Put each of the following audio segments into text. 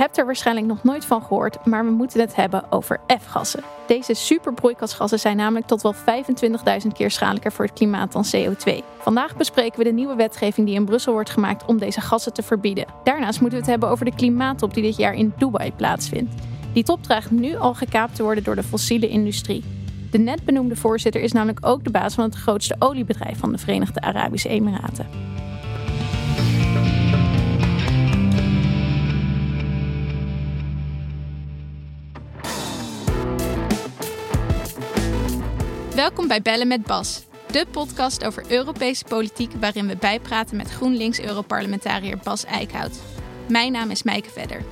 hebt er waarschijnlijk nog nooit van gehoord, maar we moeten het hebben over F-gassen. Deze superbroeikasgassen zijn namelijk tot wel 25.000 keer schadelijker voor het klimaat dan CO2. Vandaag bespreken we de nieuwe wetgeving die in Brussel wordt gemaakt om deze gassen te verbieden. Daarnaast moeten we het hebben over de klimaattop die dit jaar in Dubai plaatsvindt. Die top dreigt nu al gekaapt te worden door de fossiele industrie. De net benoemde voorzitter is namelijk ook de baas van het grootste oliebedrijf van de Verenigde Arabische Emiraten. Welkom bij Bellen met Bas, de podcast over Europese politiek waarin we bijpraten met GroenLinks-Europarlementariër Bas Eickhout. Mijn naam is Mijke Vedder.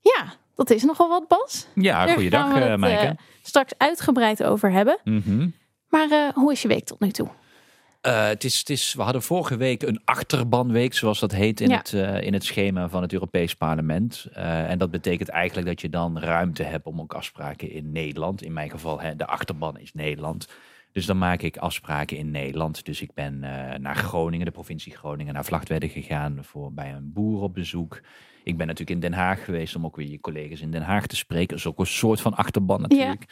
Ja, dat is nogal wat, Bas. Ja, Daar goeiedag, gaan we uh, het, eh, straks uitgebreid over hebben. Mhm. Maar eh, hoe is je week tot nu toe? Eh, het is, het is, we hadden vorige week een achterbanweek, zoals dat heet in, Ja. het, eh, in het schema van het Europees Parlement. Eh, en dat betekent eigenlijk dat je dan ruimte hebt om ook afspraken in Nederland. In mijn geval, hè, de achterban is Nederland. Dus dan maak ik afspraken in Nederland. Dus ik ben naar Groningen, de provincie Groningen, naar Vlachtwedde gegaan voor bij een boer op bezoek. Ik ben natuurlijk in Den Haag geweest om ook weer je collega's in Den Haag te spreken. Dat is ook een soort van achterban natuurlijk.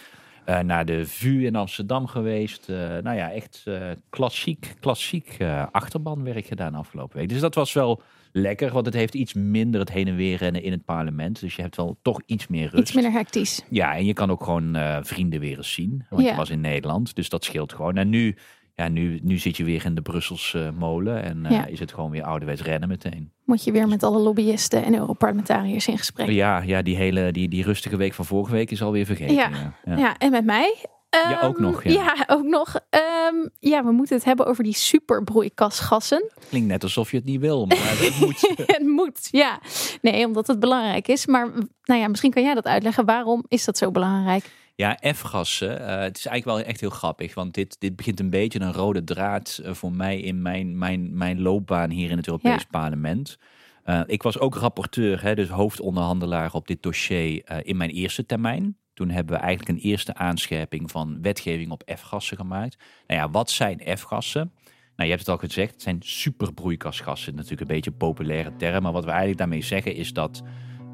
Eh, naar de VU in Amsterdam geweest. Eh, nou ja, echt eh, klassiek, klassiek achterbanwerk gedaan afgelopen week. Dus dat was wel lekker, want het heeft iets minder het heen en weer rennen in het parlement. Dus je hebt wel toch iets meer rust. Iets minder hectisch. Ja, en je kan ook gewoon vrienden weer eens zien. Want Ja. je was in Nederland, dus dat scheelt gewoon. En nu, ja, nu, nu zit je weer in de Brusselse molen en eh, Ja. is het gewoon weer ouderwets rennen meteen. Moet je weer met alle lobbyisten en Europarlementariërs in gesprek. Ja, ja die hele die, die rustige week van vorige week is alweer vergeten. Ja. ja. En met mij. Ja, Ehm, ook nog, ja. ook nog. Ehm, ja, we moeten het hebben over die superbroeikasgassen. Klinkt net alsof je het niet wil, maar het moet. het moet, ja. Nee, omdat het belangrijk is. Maar nou ja, misschien kan jij dat uitleggen. Waarom is dat zo belangrijk? Ja, F-gassen. eh, het is eigenlijk wel echt heel grappig. Want dit, dit begint een beetje een rode draad eh, voor mij in mijn, mijn, mijn loopbaan hier in het Europees Ja. Parlement. Eh, ik was ook rapporteur, hè, dus hoofdonderhandelaar op dit dossier in mijn eerste termijn. Toen hebben we eigenlijk een eerste aanscherping van wetgeving op F-gassen gemaakt. Nou ja, wat zijn F-gassen? Nou, je hebt het al gezegd, het zijn superbroeikasgassen. Natuurlijk een beetje een populaire term. Maar wat we eigenlijk daarmee zeggen is dat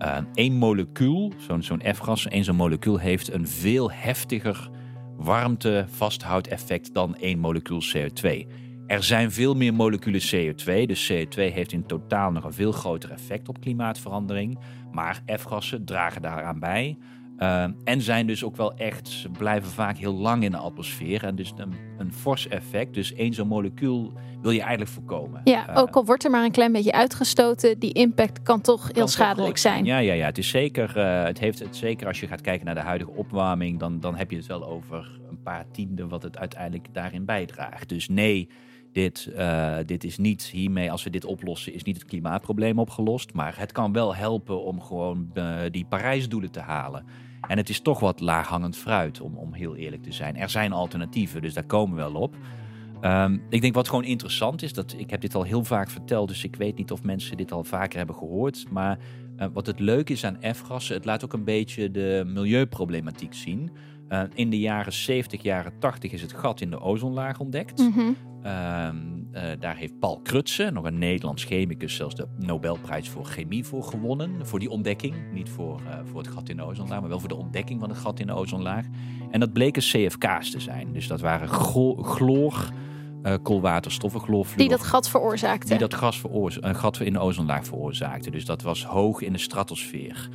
eh één molecuul, zo'n zo'n F-gas, één zo'n molecuul heeft een veel heftiger warmte-vasthoudeffect dan één molecuul CO2. Er zijn veel meer moleculen CO2, dus CO2 heeft in totaal nog een veel groter effect op klimaatverandering. Maar F-gassen dragen daaraan bij. Eh, en zijn dus ook wel echt, ze blijven vaak heel lang in de atmosfeer. En dus een, een fors effect. Dus één zo'n molecuul wil je eigenlijk voorkomen. Ja, Eh, ook al wordt er maar een klein beetje uitgestoten, die impact kan toch heel kan schadelijk zijn. Ja, ja, ja. Het is zeker, eh, het heeft het zeker als je gaat kijken naar de huidige opwarming, dan, dan heb je het wel over een paar tienden wat het uiteindelijk daarin bijdraagt. Dus nee, dit, eh, dit is niet hiermee, als we dit oplossen, is niet het klimaatprobleem opgelost. Maar het kan wel helpen om gewoon die Parijsdoelen te halen. En het is toch wat laaghangend fruit, om, om heel eerlijk te zijn. Er zijn alternatieven, dus daar komen we wel op. Ehm, ik denk wat gewoon interessant is, dat ik heb dit al heel vaak verteld, dus ik weet niet of mensen dit al vaker hebben gehoord. Maar eh, wat het leuke is aan F-gassen, het laat ook een beetje de milieuproblematiek zien. Eh, in de jaren 70, jaren 80 is het gat in de ozonlaag ontdekt. Mhm. Ehm, eh, daar heeft Paul Krutse, nog een Nederlands chemicus, zelfs de Nobelprijs voor chemie voor gewonnen. Voor die ontdekking. Niet voor, eh, voor het gat in de ozonlaag, maar wel voor de ontdekking van het gat in de ozonlaag. En dat bleken CFK's te zijn. Dus dat waren chlo- chloor, eh, koolwaterstoffen. Die dat gat veroorzaakte. Die dat gas veroorza- een gat in de ozonlaag veroorzaakte. Dus dat was hoog in de stratosfeer.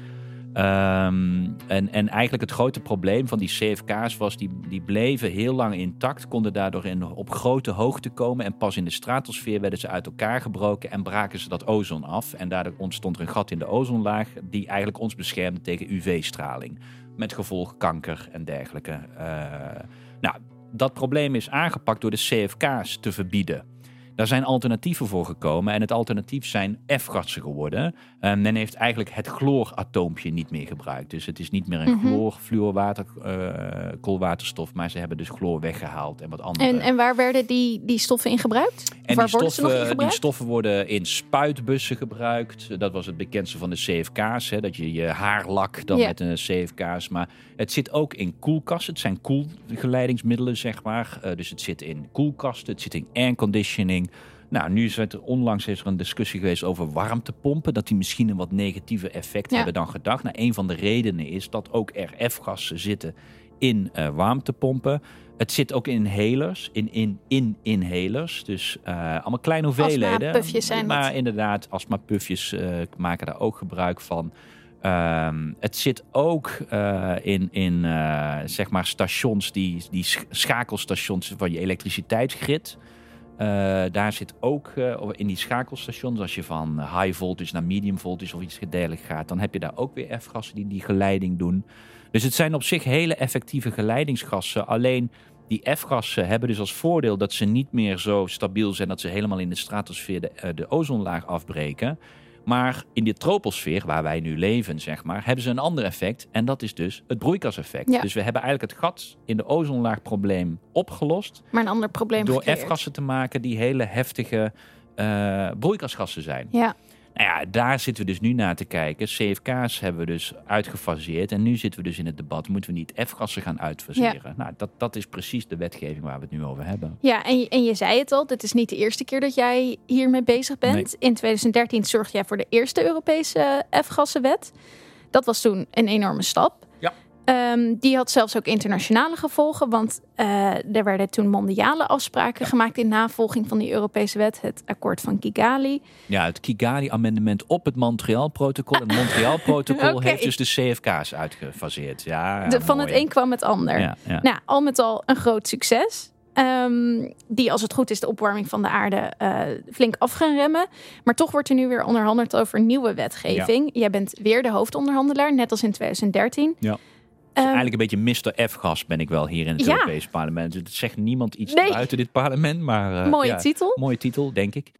Ehm, en, en eigenlijk het grote probleem van die CFK's was, die, die bleven heel lang intact, konden daardoor in, op grote hoogte komen. En pas in de stratosfeer werden ze uit elkaar gebroken en braken ze dat ozon af. En daardoor ontstond er een gat in de ozonlaag, die eigenlijk ons beschermde tegen UV-straling. Met gevolg kanker en dergelijke. Eh, nou, dat probleem is aangepakt door de CFK's te verbieden. Daar zijn alternatieven voor gekomen. En het alternatief zijn F-gassen geworden. En men heeft eigenlijk het chlooratoompje niet meer gebruikt. Dus het is niet meer een Mhm. chloor, fluorwater, eh, koolwaterstof. Maar ze hebben dus chloor weggehaald en wat andere. En, en waar werden die, die stoffen in gebruikt? En waar die worden stoffen, die gebruikt? stoffen worden in spuitbussen gebruikt. Dat was het bekendste van de CFK's. Hè, dat je je haar lak dan met een CFK's. Maar het zit ook in koelkasten. Het zijn koelgeleidingsmiddelen, zeg maar. Eh, dus het zit in koelkasten, het zit in airconditioning. Nou, nu is er onlangs is er een discussie geweest over warmtepompen. Dat die misschien een wat negatieve effect Ja. hebben dan gedacht. Nou, een van de redenen is dat ook RF-gassen zitten in eh, warmtepompen. Het zit ook in inhalers, in, in, in inhalers. Dus eh, allemaal kleine hoeveelheden. Astma-pufjes zijn maar inderdaad, astma-pufjes eh, maken daar ook gebruik van. Ehm, het zit ook in, in zeg maar stations, die, die sch- schakelstations van je elektriciteitsgrid. Eh, daar zit ook eh, in die schakelstations, als je van high voltage naar medium voltage of iets dergelijks gaat, dan heb je daar ook weer F-gassen die die geleiding doen. Dus het zijn op zich hele effectieve geleidingsgassen. Alleen die F-gassen hebben dus als voordeel dat ze niet meer zo stabiel zijn dat ze helemaal in de stratosfeer de, eh, de ozonlaag afbreken. Maar in de troposfeer, waar wij nu leven, zeg maar, hebben ze een ander effect. En dat is dus het broeikaseffect. Ja. Dus we hebben eigenlijk het gat in de ozonlaagprobleem opgelost. Maar een ander probleem door. F-gassen te maken die hele heftige eh, broeikasgassen zijn. Ja, Nou ja, daar zitten we dus nu naar te kijken. CFK's hebben we dus uitgefaseerd. En nu zitten we dus in het debat, moeten we niet F-gassen gaan uitfaseren? Nou, dat, dat is precies de wetgeving waar we het nu over hebben. ja en, je, en je zei het al, dit is niet de eerste keer dat jij hiermee bezig bent. In 2013 zorgde jij voor de eerste Europese F-gassenwet. Dat was toen een enorme stap. Ehm, die had zelfs ook internationale gevolgen, want eh, er werden toen mondiale afspraken gemaakt in navolging van die Europese wet, het akkoord van Kigali. Ja, het Kigali-amendement op het Montreal-protocol. En het Montreal-protocol heeft dus de CFK's uitgefaseerd. Ja, De- van het een kwam het ander. Ja, ja. Nou, al met al een groot succes. Ehm, die, als het goed is, de opwarming van de aarde eh, flink af gaan remmen. Maar toch wordt er nu weer onderhandeld over nieuwe wetgeving. Jij bent weer de hoofdonderhandelaar, net als in 2013. Ja. Ehm, Eigenlijk een beetje Mr. F-gas ben ik wel hier in het Ja. Europese parlement. Dus het zegt niemand iets Nee. buiten dit parlement. Maar, eh, mooie ja, titel. Mooie titel, denk ik.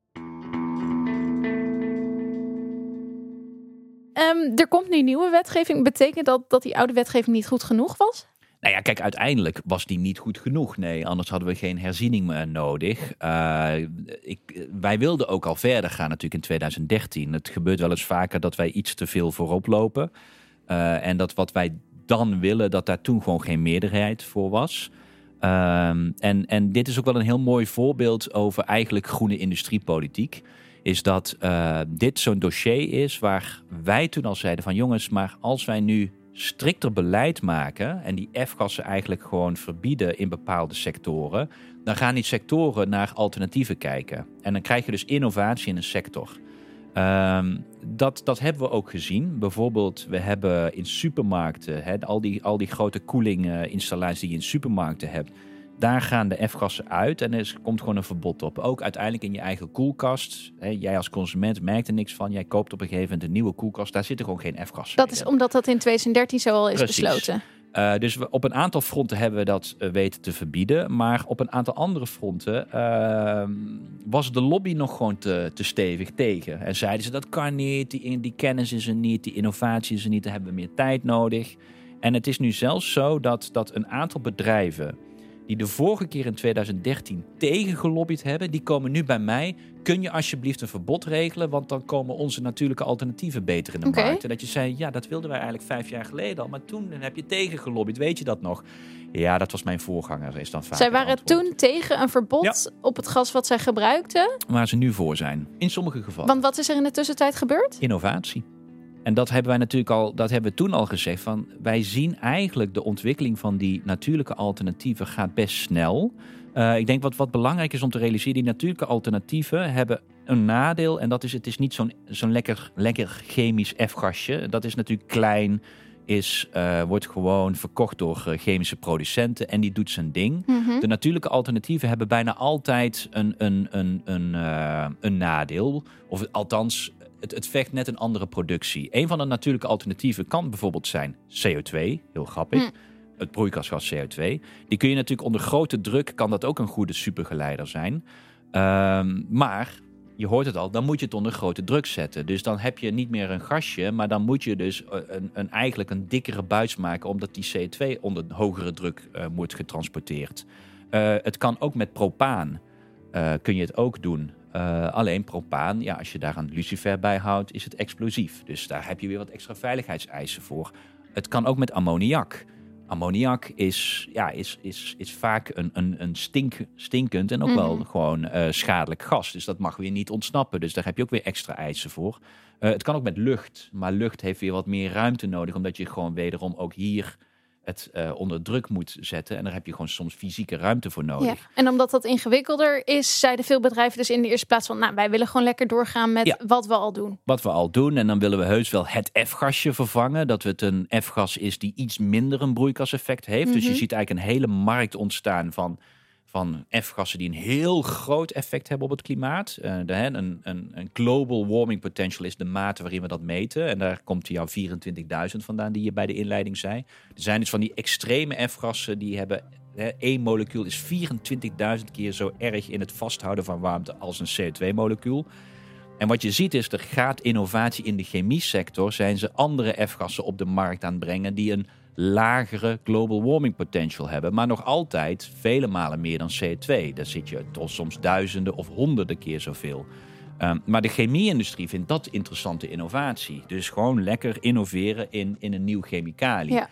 Ehm, er komt nu nieuwe wetgeving. Betekent dat dat die oude wetgeving niet goed genoeg was? Nou ja, kijk, uiteindelijk was die niet goed genoeg. Nee, anders hadden we geen herziening meer nodig. Eh, ik, wij wilden ook al verder gaan natuurlijk in 2013. Het gebeurt wel eens vaker dat wij iets te veel voorop lopen. Eh, en dat wat wij dan willen, dat daar toen gewoon geen meerderheid voor was. Ehm, en, en dit is ook wel een heel mooi voorbeeld over eigenlijk groene industriepolitiek. Is dat eh, dit zo'n dossier is waar wij toen al zeiden van jongens, maar als wij nu strikter beleid maken en die F-gassen eigenlijk gewoon verbieden in bepaalde sectoren, dan gaan die sectoren naar alternatieven kijken. En dan krijg je dus innovatie in een sector. Ehm, dat, dat hebben we ook gezien. Bijvoorbeeld, we hebben in supermarkten, hè, al, die, al die grote koelinginstallaties die je in supermarkten hebt, daar gaan de F-gassen uit en er komt gewoon een verbod op. Ook uiteindelijk in je eigen koelkast. Hè, jij als consument merkt er niks van. Jij koopt op een gegeven moment een nieuwe koelkast. Daar zitten gewoon geen F-gassen Dat is omdat dat in 2013 zo al is Precies. besloten. Uh, dus op een aantal fronten hebben we dat uh, weten te verbieden. Maar op een aantal andere fronten uh, was de lobby nog gewoon te, te, stevig tegen. En zeiden ze dat kan niet, die, die kennis is er niet, die innovatie is er niet, daar hebben we meer tijd nodig. En het is nu zelfs zo dat, dat een aantal bedrijven die de vorige keer in 2013 tegen gelobbyd hebben, die komen nu bij mij. Kun je alsjeblieft een verbod regelen? Want dan komen onze natuurlijke alternatieven beter in de markt. En dat je zei, ja, dat wilden wij eigenlijk vijf jaar geleden al. Maar toen heb je tegen gelobbyd, weet je dat nog? Ja, dat was mijn voorganger, is dan vaak Zij waren toen tegen een verbod op het gas wat zij gebruikten. Waar ze nu voor zijn, in sommige gevallen. Want wat is er in de tussentijd gebeurd? Innovatie. En dat hebben wij natuurlijk al, dat hebben we toen al gezegd. Van wij zien eigenlijk de ontwikkeling van die natuurlijke alternatieven gaat best snel. Uh, ik denk wat, wat belangrijk is om te realiseren, die natuurlijke alternatieven hebben een nadeel. En dat is, het is niet zo'n zo'n lekker, lekker chemisch F-gasje. Dat is natuurlijk klein, is, uh, wordt gewoon verkocht door uh, chemische producenten en die doet zijn ding. Mhm. Hm? De natuurlijke alternatieven hebben bijna altijd een, een, een, een, uh, een nadeel. Of althans, het, het vecht net een andere productie. Een van de natuurlijke alternatieven kan bijvoorbeeld zijn CO2, heel grappig. Hm. Het broeikasgas CO2. Die kun je natuurlijk onder grote druk, kan dat ook een goede supergeleider zijn. Ehm, maar je hoort het al, dan moet je het onder grote druk zetten. Dus dan heb je niet meer een gasje, maar dan moet je dus eh, een, een eigenlijk een dikkere buis maken, omdat die CO2 onder hogere druk uh, wordt getransporteerd. Uh, het kan ook met propaan, kun je het ook doen. Alleen propaan, ja, als je daar een lucifer bij houdt, is het explosief. Dus daar heb je weer wat extra veiligheidseisen voor. Het kan ook met ammoniak ammoniak is, ja, is, is, is vaak een, een, een stink, stinkend en ook wel mhm. gewoon uh, schadelijk gas. Dus dat mag weer niet ontsnappen. Dus daar heb je ook weer extra eisen voor. Uh, het kan ook met lucht, maar lucht heeft weer wat meer ruimte nodig, omdat je gewoon wederom ook hier het uh, onder druk moet zetten. En daar heb je gewoon soms fysieke ruimte voor nodig. Ja. En omdat dat ingewikkelder is, zeiden veel bedrijven dus in de eerste plaats van... nou, wij willen gewoon lekker doorgaan met wat we al doen. Wat we al doen. En dan willen we heus wel het F-gasje vervangen. Dat het een F-gas is die iets minder een broeikaseffect heeft. Dus je mhm. ziet eigenlijk een hele markt ontstaan van van F-gassen die een heel groot effect hebben op het klimaat. Uh, de, een, een, een, global warming potential is de mate waarin we dat meten. En daar komt jouw 24.000 vandaan die je bij de inleiding zei. Er zijn dus van die extreme F-gassen die hebben... Één molecuul is 24.000 keer zo erg in het vasthouden van warmte als een CO2-molecuul. En wat je ziet is, er gaat innovatie in de chemie sector. Zijn ze andere F-gassen op de markt aan het brengen die een lagere global warming potential hebben, maar nog altijd vele malen meer dan CO2. Daar zit je tot soms duizenden of honderden keer zoveel. Um, maar de chemie-industrie vindt dat interessante innovatie. Dus gewoon lekker innoveren in, in een nieuw chemicalië. Ja.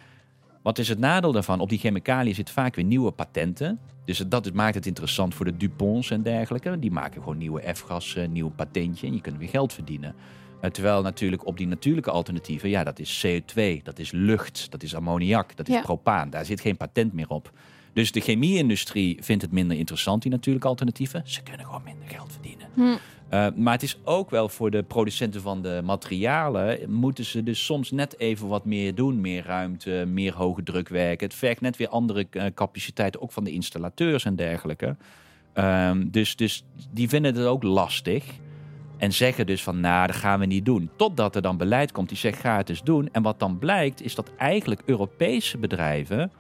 Wat is het nadeel daarvan? Op die chemicaliën zit vaak weer nieuwe patenten. Dus dat maakt het interessant voor de Duponts en dergelijke. Die maken gewoon nieuwe F-gassen, nieuw patentje en je kunt weer geld verdienen. Eh, terwijl natuurlijk op die natuurlijke alternatieven, ja, dat is CO2, dat is lucht, dat is ammoniak, dat is propaan. Daar zit geen patent meer op. Dus de chemie-industrie vindt het minder interessant, die natuurlijke alternatieven. Ze kunnen gewoon minder geld verdienen. Hm. Uh, maar het is ook wel voor de producenten van de materialen, moeten ze dus soms net even wat meer doen. Meer ruimte, meer hoge druk werken. Het vergt net weer andere uh, capaciteiten, ook van de installateurs en dergelijke. Uh, dus, dus die vinden het ook lastig. En zeggen dus van, nou, dat gaan we niet doen. Totdat er dan beleid komt die zegt, ga het eens doen. En wat dan blijkt, is dat eigenlijk Europese bedrijven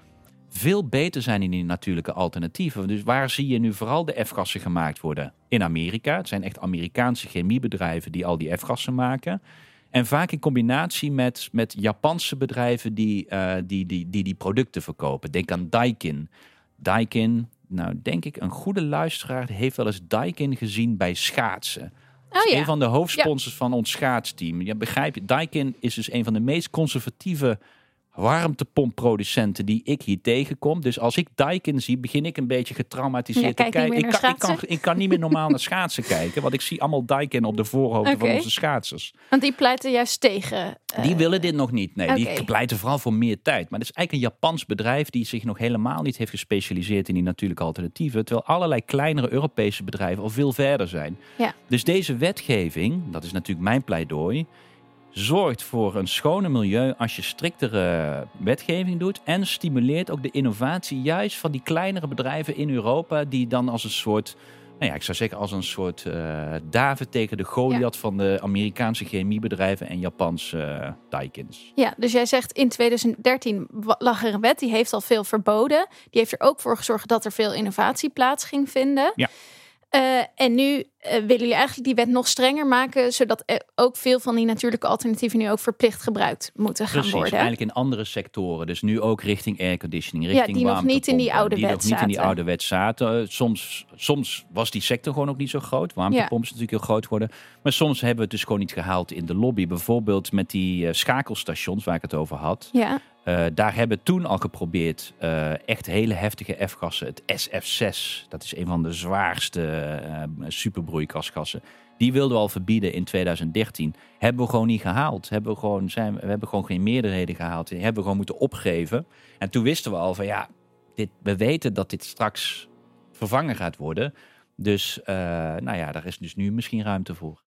veel beter zijn in die natuurlijke alternatieven. Dus waar zie je nu vooral de F-gassen gemaakt worden? In Amerika. Het zijn echt Amerikaanse chemiebedrijven die al die F-gassen maken. En vaak in combinatie met, met Japanse bedrijven die, uh, die, die, die die producten verkopen. Denk aan Daikin. Daikin, nou denk ik, een goede luisteraar heeft wel eens Daikin gezien bij schaatsen. Oh, ja. Een van de hoofdsponsors van ons schaatsteam. Ja, begrijp je, Daikin is dus een van de meest conservatieve warmtepompproducenten die ik hier tegenkom. Dus als ik Daikin zie, begin ik een beetje getraumatiseerd te kijken. Ik kan, ik, kan, ik kan niet meer normaal naar schaatsen kijken, want ik zie allemaal Daikin op de voorhoofden van onze schaatsers. Want die pleiten juist tegen. Die eh, willen dit nog niet. Nee, die pleiten vooral voor meer tijd. Maar het is eigenlijk een Japans bedrijf die zich nog helemaal niet heeft gespecialiseerd in die natuurlijke alternatieven. Terwijl allerlei kleinere Europese bedrijven al veel verder zijn. Ja. Dus deze wetgeving, dat is natuurlijk mijn pleidooi zorgt voor een schone milieu als je striktere wetgeving doet. En stimuleert ook de innovatie juist van die kleinere bedrijven in Europa. Die dan als een soort, nou ja, ik zou zeggen als een soort uh, David tegen de Goliath van de Amerikaanse chemiebedrijven en Japanse uh, Daikins. Ja, dus jij zegt in 2013 lag er een wet die heeft al veel verboden. Die heeft er ook voor gezorgd dat er veel innovatie plaats ging vinden. Ja. Uh, en nu uh, willen jullie eigenlijk die wet nog strenger maken, zodat ook veel van die natuurlijke alternatieven nu ook verplicht gebruikt moeten gaan Precies, worden. Eigenlijk in andere sectoren. Dus nu ook richting airconditioning, richting Ja, die nog niet in die oude die wet nog niet in die oude wet zaten. Soms, soms was die sector gewoon ook niet zo groot. Warmtepompen ja. natuurlijk heel groot worden. Maar soms hebben we het dus gewoon niet gehaald in de lobby. Bijvoorbeeld met die schakelstations waar ik het over had. Ja. Uh, daar hebben toen al geprobeerd uh, echt hele heftige F-gassen. Het SF6, dat is een van de zwaarste uh, superbroeikasgassen. Die wilden we al verbieden in 2013. Hebben we gewoon niet gehaald. Hebben we, gewoon, zijn, we hebben gewoon geen meerderheden gehaald. Die hebben we gewoon moeten opgeven. En toen wisten we al van ja, dit, we weten dat dit straks vervangen gaat worden. Dus nou ja, daar is dus nu misschien ruimte voor.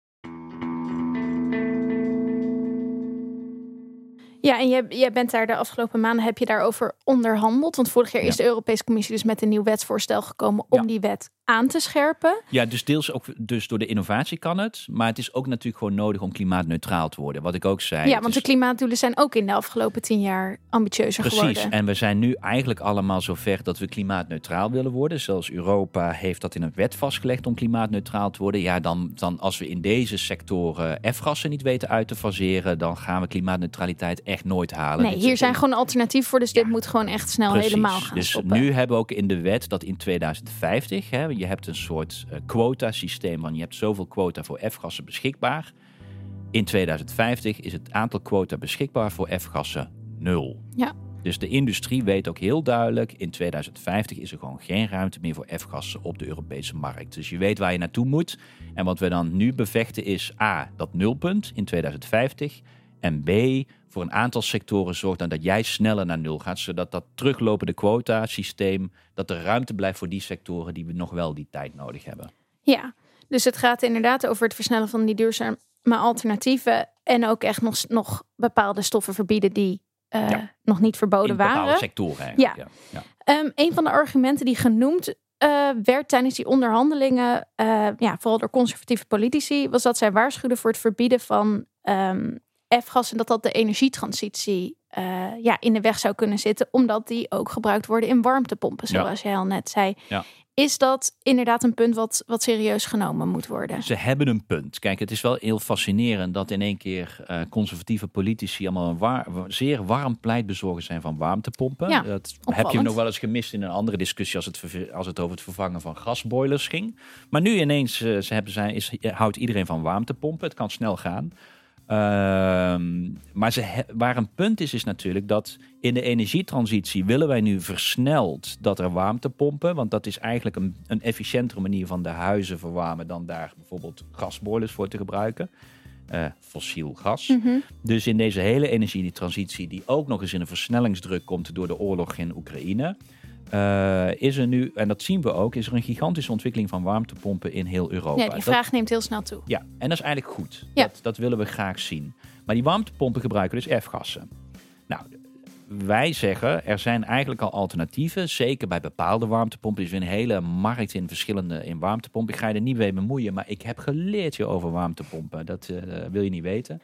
Ja, en jij, jij bent daar de afgelopen maanden, heb je daarover onderhandeld? Want vorig jaar is de Europese Commissie dus met een nieuw wetsvoorstel gekomen om die wet aan te scherpen. Ja, dus deels ook dus door de innovatie kan het. Maar het is ook natuurlijk gewoon nodig om klimaatneutraal te worden. Wat ik ook zei. Ja, want is- de klimaatdoelen zijn ook in de afgelopen tien jaar ambitieuzer Precies, geworden. en we zijn nu eigenlijk allemaal zover dat we klimaatneutraal willen worden. Zelfs Europa heeft dat in een wet vastgelegd om klimaatneutraal te worden. Ja, dan, dan als we in deze sectoren F-gassen niet weten uit te faseren, dan gaan we klimaatneutraliteit echt nooit halen. Nee, Dit hier zijn gewoon alternatieven voor. Dus dit moet gewoon echt snel Precies. helemaal gaan dus stoppen. nu hebben we ook in de wet dat in 2050, hè, je hebt een soort eh, quotasysteem, van je hebt zoveel quota voor F-gassen beschikbaar. In 2050 is het aantal quota beschikbaar voor F-gassen nul. Ja. Dus de industrie weet ook heel duidelijk, in 2050 is er gewoon geen ruimte meer voor F-gassen op de Europese markt. Dus je weet waar je naartoe moet. En wat we dan nu bevechten is A, dat nulpunt in 2050. En B, voor een aantal sectoren zorgt dan dat jij sneller naar nul gaat. Zodat dat teruglopende quota systeem, dat er ruimte blijft voor die sectoren die we nog wel die tijd nodig hebben. Ja, dus het gaat inderdaad over het versnellen van die duurzame alternatieven. En ook echt nog, nog bepaalde stoffen verbieden die eh, Ja. nog niet verboden in bepaalde waren. sectoren. Ja. Ja. Ehm, een van de argumenten die genoemd eh, werd tijdens die onderhandelingen, eh, ja, vooral door conservatieve politici, was dat zij waarschuwden voor het verbieden van ehm, F-gas en dat dat de energietransitie eh, ja, in de weg zou kunnen zitten, omdat die ook gebruikt worden in warmtepompen, Ja. zoals jij al net zei. Ja. Is dat inderdaad een punt wat, wat serieus genomen moet worden? Ze hebben een punt. Kijk, het is wel heel fascinerend dat in één keer eh, conservatieve politici allemaal een waar- zeer warm pleitbezorger zijn van warmtepompen. Ja, dat heb je nog wel eens gemist in een andere discussie als het, als het over het vervangen van gasboilers ging. Maar nu ineens eh, ze hebben zij, is, houdt iedereen van warmtepompen. Het kan snel gaan. Ehm, maar ze he- waar een punt is, is natuurlijk dat in de energietransitie willen wij nu versneld dat er warmtepompen, want dat is eigenlijk een, een efficiëntere manier van de huizen verwarmen dan daar bijvoorbeeld gasboilers voor te gebruiken. Eh, fossiel gas. Mhm. Dus in deze hele energietransitie, die ook nog eens in een versnellingsdruk komt door de oorlog in Oekraïne, eh, is er nu, en dat zien we ook, is er een gigantische ontwikkeling van warmtepompen in heel Europa. Ja, die Dat- vraag neemt heel snel toe. ja, en dat is eigenlijk goed. Ja. Dat, dat willen we graag zien. Maar die warmtepompen gebruiken dus F-gassen. Nou, wij zeggen, er zijn eigenlijk al alternatieven. Zeker bij bepaalde warmtepompen. Er is weer een hele markt in verschillende in warmtepompen. Ik ga je er niet mee bemoeien, maar ik heb geleerd je over warmtepompen. Dat eh, wil je niet weten.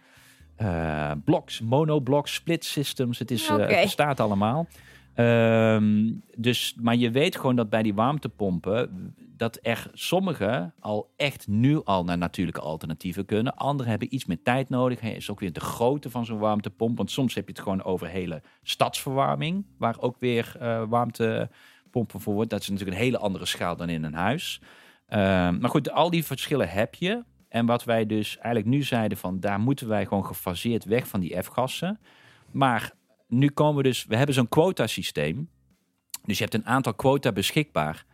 Eh blocks, monoblocks, split systems. Het, is, het bestaat allemaal. Ehm, dus, maar je weet gewoon dat bij die warmtepompen dat er sommige al echt nu al naar natuurlijke alternatieven kunnen. Andere hebben iets meer tijd nodig. Is ook weer de grootte van zo'n warmtepomp. Want soms heb je het gewoon over hele stadsverwarming, waar ook weer eh, warmtepompen voor wordt. Dat is natuurlijk een hele andere schaal dan in een huis. Ehm, maar goed, al die verschillen heb je. En wat wij dus eigenlijk nu zeiden van daar moeten wij gewoon gefaseerd weg van die F-gassen. Maar nu komen we dus, we hebben zo'n quotasysteem. Dus je hebt een aantal quota beschikbaar.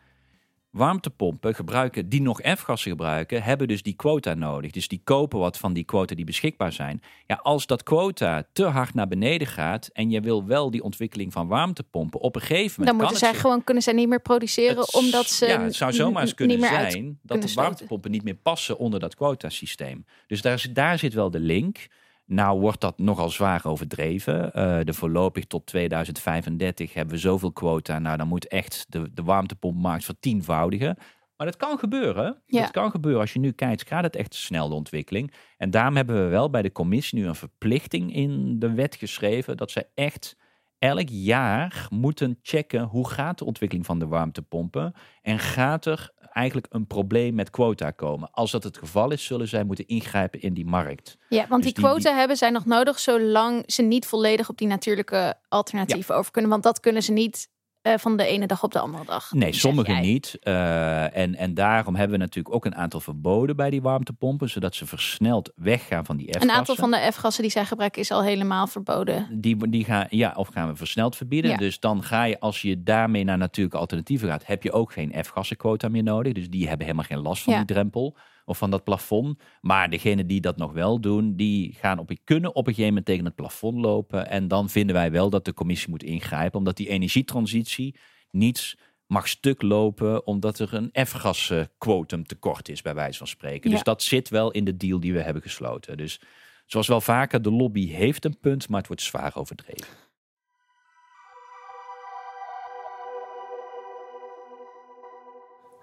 Warmtepompen gebruiken, die nog F-gassen gebruiken, hebben dus die quota nodig. Dus die kopen wat van die quota die beschikbaar zijn. Ja, als dat quota te hard naar beneden gaat en je wil wel die ontwikkeling van warmtepompen, op een gegeven moment Dan moeten zij gewoon kunnen zij niet meer produceren het- omdat ze Ja, het zou zomaar eens kunnen zijn dat de warmtepompen niet meer passen onder dat quotasysteem. Dus daar, zit- daar zit wel de link. Nou wordt dat nogal zwaar overdreven. Eh, de voorlopig tot 2035 hebben we zoveel quota. Nou, dan moet echt de, de warmtepompmarkt vertienvoudigen. Maar dat kan gebeuren. Ja. Dat kan gebeuren. Als je nu kijkt, gaat het echt snel de ontwikkeling. En daarom hebben we wel bij de commissie nu een verplichting in de wet geschreven. Dat ze echt elk jaar moeten checken hoe gaat de ontwikkeling van de warmtepompen. En gaat er eigenlijk een probleem met quota komen. Als dat het geval is, zullen zij moeten ingrijpen in die markt. Ja, want Dus die die- quota hebben zij nog nodig zolang ze niet volledig op die natuurlijke alternatieven over kunnen. Want dat kunnen ze niet eh, van de ene dag op de andere dag. Nee, jij. niet. Eh, en, en daarom hebben we natuurlijk ook een aantal verboden bij die warmtepompen, zodat ze versneld weggaan van die F-gassen. Een aantal van de F-gassen die zij gebruiken is al helemaal verboden. Die, die gaan, ja, of gaan we versneld verbieden. Ja. Dus dan ga je, als je daarmee naar natuurlijke alternatieven gaat, heb je ook geen F-gassenquota meer nodig. Dus die hebben helemaal geen last van Ja. die drempel of van dat plafond. Maar degenen die dat nog wel doen, die gaan op, kunnen op een gegeven moment tegen het plafond lopen. En dan vinden wij wel dat de commissie moet ingrijpen, omdat die energietransitie niets mag stuk lopen omdat er een F-gasquotum tekort is, bij wijze van spreken. Ja. Dus dat zit wel in de deal die we hebben gesloten. Dus zoals wel vaker, de lobby heeft een punt, maar het wordt zwaar overdreven.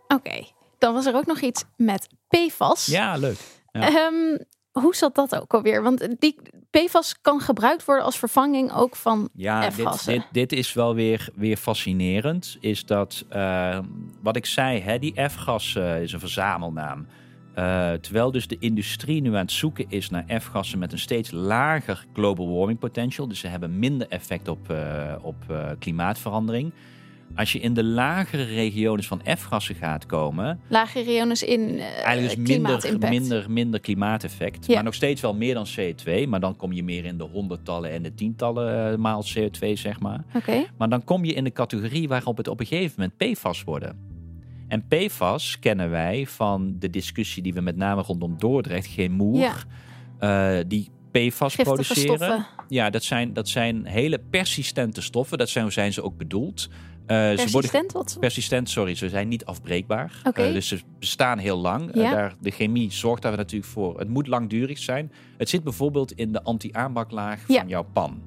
Oké, dan was er ook nog iets met PFAS. Ja, leuk. Ja. Ehm, hoe zat dat ook alweer? Want die PFAS kan gebruikt worden als vervanging ook van Ja, dit, F-gassen. dit, dit is wel weer, weer fascinerend. Is dat, eh, wat ik zei, hè, die F-gas eh, is een verzamelnaam. Eh, terwijl dus de industrie nu aan het zoeken is naar F-gassen met een steeds lager global warming potential. Dus ze hebben minder effect op, eh, op klimaatverandering. Als je in de lagere regionen van F-gassen gaat komen, lage regiones in eh Eigenlijk dus minder, minder, minder klimaateffect. Ja. Maar nog steeds wel meer dan CO2. Maar dan kom je meer in de honderdtallen en de tientallen eh, maal CO2, zeg maar. Oké, Maar dan kom je in de categorie waarop het op een gegeven moment PFAS worden. En PFAS kennen wij van de discussie die we met name rondom Dordrecht, Gemoer, Ja. eh, die PFAS giftige produceren. stoffen. Ja, dat zijn, dat zijn hele persistente stoffen. Dat zijn, zijn ze ook bedoeld. Eh, ze worden Persistent, wat? persistent, sorry, ze zijn niet afbreekbaar. Eh, dus ze bestaan heel lang. Ja. Eh, daar, de chemie zorgt daar natuurlijk voor. Het moet langdurig zijn. Het zit bijvoorbeeld in de anti-aanbaklaag Ja. van jouw pan.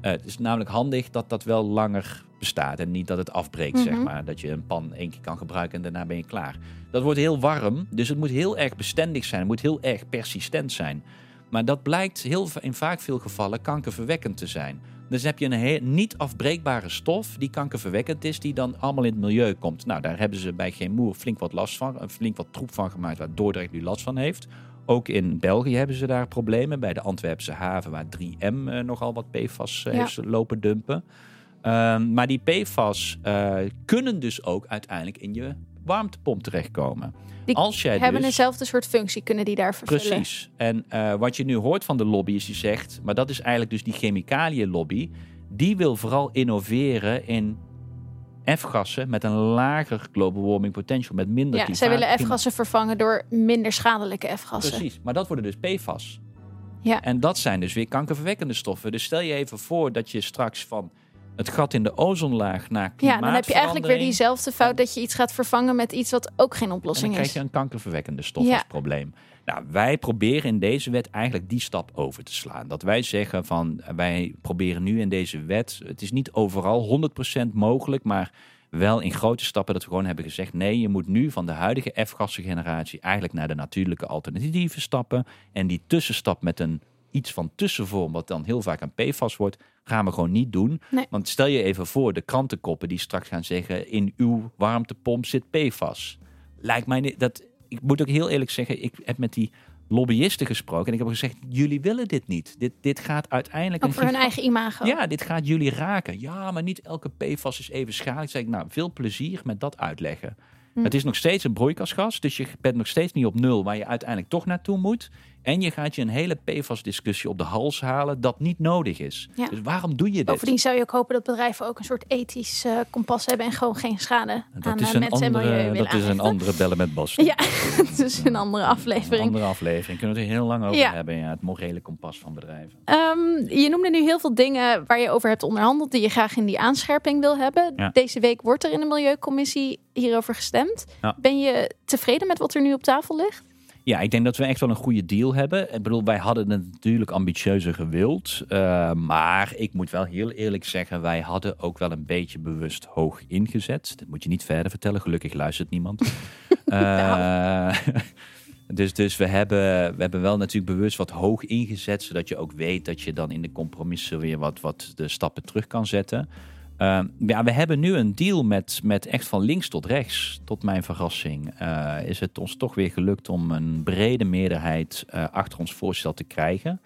Het is namelijk handig dat dat wel langer bestaat en niet dat het afbreekt, zeg Mhm. maar. Dat je een pan één keer kan gebruiken en daarna ben je klaar. Dat wordt heel warm, dus het moet heel erg bestendig zijn. Het moet heel erg persistent zijn. Maar dat blijkt heel, in vaak veel gevallen kankerverwekkend te zijn. Dus heb je een niet afbreekbare stof die kankerverwekkend is, die dan allemaal in het milieu komt. Nou, daar hebben ze bij Gemoer flink wat last van, flink wat troep van gemaakt, waar Dordrecht nu last van heeft. Ook in België hebben ze daar problemen, bij de Antwerpse haven, waar 3M eh, nogal wat PFAS eh, Ja. heeft lopen dumpen. Ehm, maar die PFAS eh, kunnen dus ook uiteindelijk in je warmtepomp terechtkomen. Die Als jij hebben dus... eenzelfde soort functie, kunnen die daar vervullen. Precies. En eh, wat je nu hoort van de lobby is die zegt, maar dat is eigenlijk dus die chemicaliën-lobby, die wil vooral innoveren in F-gassen met een lager global warming potential, met minder Ja, zij willen F-gassen vervangen door minder schadelijke F-gassen. Precies, maar dat worden dus PFAS. Ja. En dat zijn dus weer kankerverwekkende stoffen. Dus stel je even voor dat je straks van het gat in de ozonlaag naar Ja, dan heb je eigenlijk weer diezelfde fout dat je iets gaat vervangen met iets wat ook geen En dan oplossing krijg is. je een kankerverwekkende stof Ja. als probleem. Nou, wij proberen in deze wet eigenlijk die stap over te slaan. Dat wij zeggen van, wij proberen nu in deze wet, het is niet overal 100% mogelijk, maar wel in grote stappen dat we gewoon hebben gezegd, nee, je moet nu van de huidige F-gassengeneratie eigenlijk naar de natuurlijke alternatieven stappen. En die tussenstap met een iets van tussenvorm, wat dan heel vaak een PFAS wordt, gaan we gewoon niet doen. Nee. Want stel je even voor, de krantenkoppen die straks gaan zeggen, in uw warmtepomp zit PFAS. Lijkt mij niet, dat, ik moet ook heel eerlijk zeggen, ik heb met die lobbyisten gesproken en ik heb gezegd, jullie willen dit niet. Dit, dit gaat uiteindelijk... Ook voor hun eigen imago. ja, dit gaat jullie raken. Ja, maar niet elke PFAS is even schadelijk. Zeg ik, nou, veel plezier met dat uitleggen. Hm. Het is nog steeds een broeikasgas, dus je bent nog steeds niet op nul waar je uiteindelijk toch naartoe moet. En je gaat je een hele PFAS-discussie op de hals halen dat niet nodig is. Ja. Dus waarom doe je dit? Bovendien zou je ook hopen dat bedrijven ook een soort ethisch eh, kompas hebben en gewoon geen schade dat aan is eh, een mensen en milieu dat is een andere bellen met Bas. Ja, het is een andere Een aflevering. andere aflevering. Kunnen we het er heel lang over Ja. hebben. Ja, het morele kompas van bedrijven. Ehm, je noemde nu heel veel dingen waar je over hebt onderhandeld die je graag in die aanscherping wil hebben. Ja. Deze week wordt er in de Milieucommissie hierover gestemd. Ja. Ben je tevreden met wat er nu op tafel ligt? Ja, ik denk dat we echt wel een goede deal hebben. Ik bedoel, wij hadden het natuurlijk ambitieuzer gewild. eh, maar ik moet wel heel eerlijk zeggen, wij hadden ook wel een beetje bewust hoog ingezet. Dat moet je niet verder vertellen, gelukkig luistert niemand. Eh, dus dus we, hebben, we hebben wel natuurlijk bewust wat hoog ingezet, zodat je ook weet dat je dan in de compromissen weer wat, wat de stappen terug kan zetten. Eh, ja, we hebben nu een deal met, met echt van links tot rechts. Tot mijn verrassing eh, is het ons toch weer gelukt om een brede meerderheid eh, achter ons voorstel te krijgen.